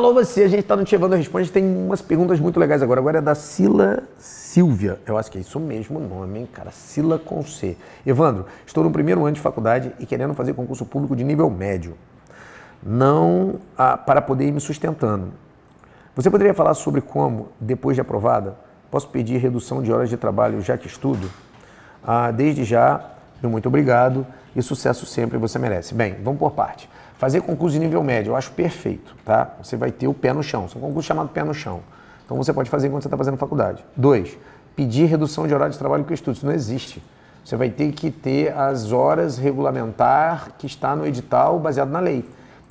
Alô você, a gente está no Tievando Responde, tem umas perguntas muito legais agora. Agora é da Sila Silvia, eu acho que é isso mesmo o nome, hein, cara? Sila com C. Evandro, estou no primeiro ano de faculdade e querendo fazer concurso público de nível médio. Não ah, para poder ir me sustentando. Você poderia falar sobre como, depois de aprovada, posso pedir redução de horas de trabalho já que estudo? Ah, desde já, muito obrigado e sucesso sempre você merece. Bem, vamos por parte. Fazer concurso de nível médio, eu acho perfeito, tá? Você vai ter o pé no chão. São concursos chamados pé no chão. Então você pode fazer enquanto você está fazendo faculdade. Dois, pedir redução de horário de trabalho com estudo. Isso não existe. Você vai ter que ter as horas regulamentar que está no edital baseado na lei.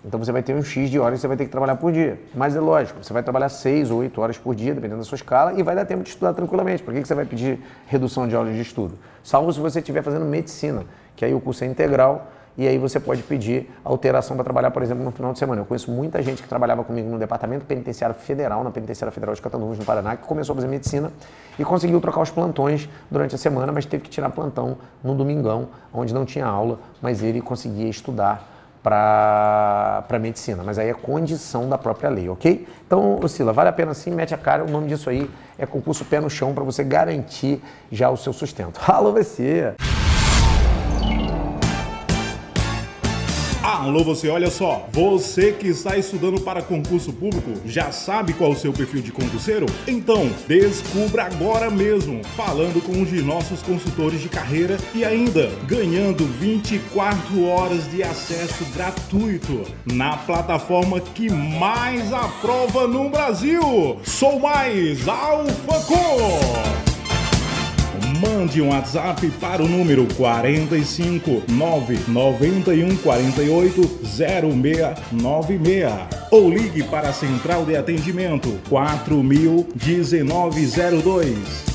Então você vai ter um X de horas que você vai ter que trabalhar por dia. Mas é lógico, você vai trabalhar 6 ou 8 horas por dia, dependendo da sua escala, e vai dar tempo de estudar tranquilamente. Por que você vai pedir redução de horas de estudo? Salvo se você estiver fazendo medicina, que aí o curso é integral e aí você pode pedir alteração para trabalhar, por exemplo, no final de semana. Eu conheço muita gente que trabalhava comigo no Departamento Penitenciário Federal, na Penitenciária Federal de Catanduvas, no Paraná, que começou a fazer medicina e conseguiu trocar os plantões durante a semana, mas teve que tirar plantão no domingão, onde não tinha aula, mas ele conseguia estudar para medicina, mas aí é condição da própria lei, ok? Então, Sila, vale a pena sim, mete a cara, o nome disso aí é concurso pé no chão para você garantir já o seu sustento. Alô, você! Alô, você, olha só. Você que está estudando para concurso público, já sabe qual é o seu perfil de concurseiro? Então, descubra agora mesmo, falando com um de nossos consultores de carreira e ainda ganhando 24 horas de acesso gratuito na plataforma que mais aprova no Brasil. Sou mais AlphaCo! Mande um WhatsApp para o número 45 991 48 0696 ou ligue para a central de atendimento 4000 1902.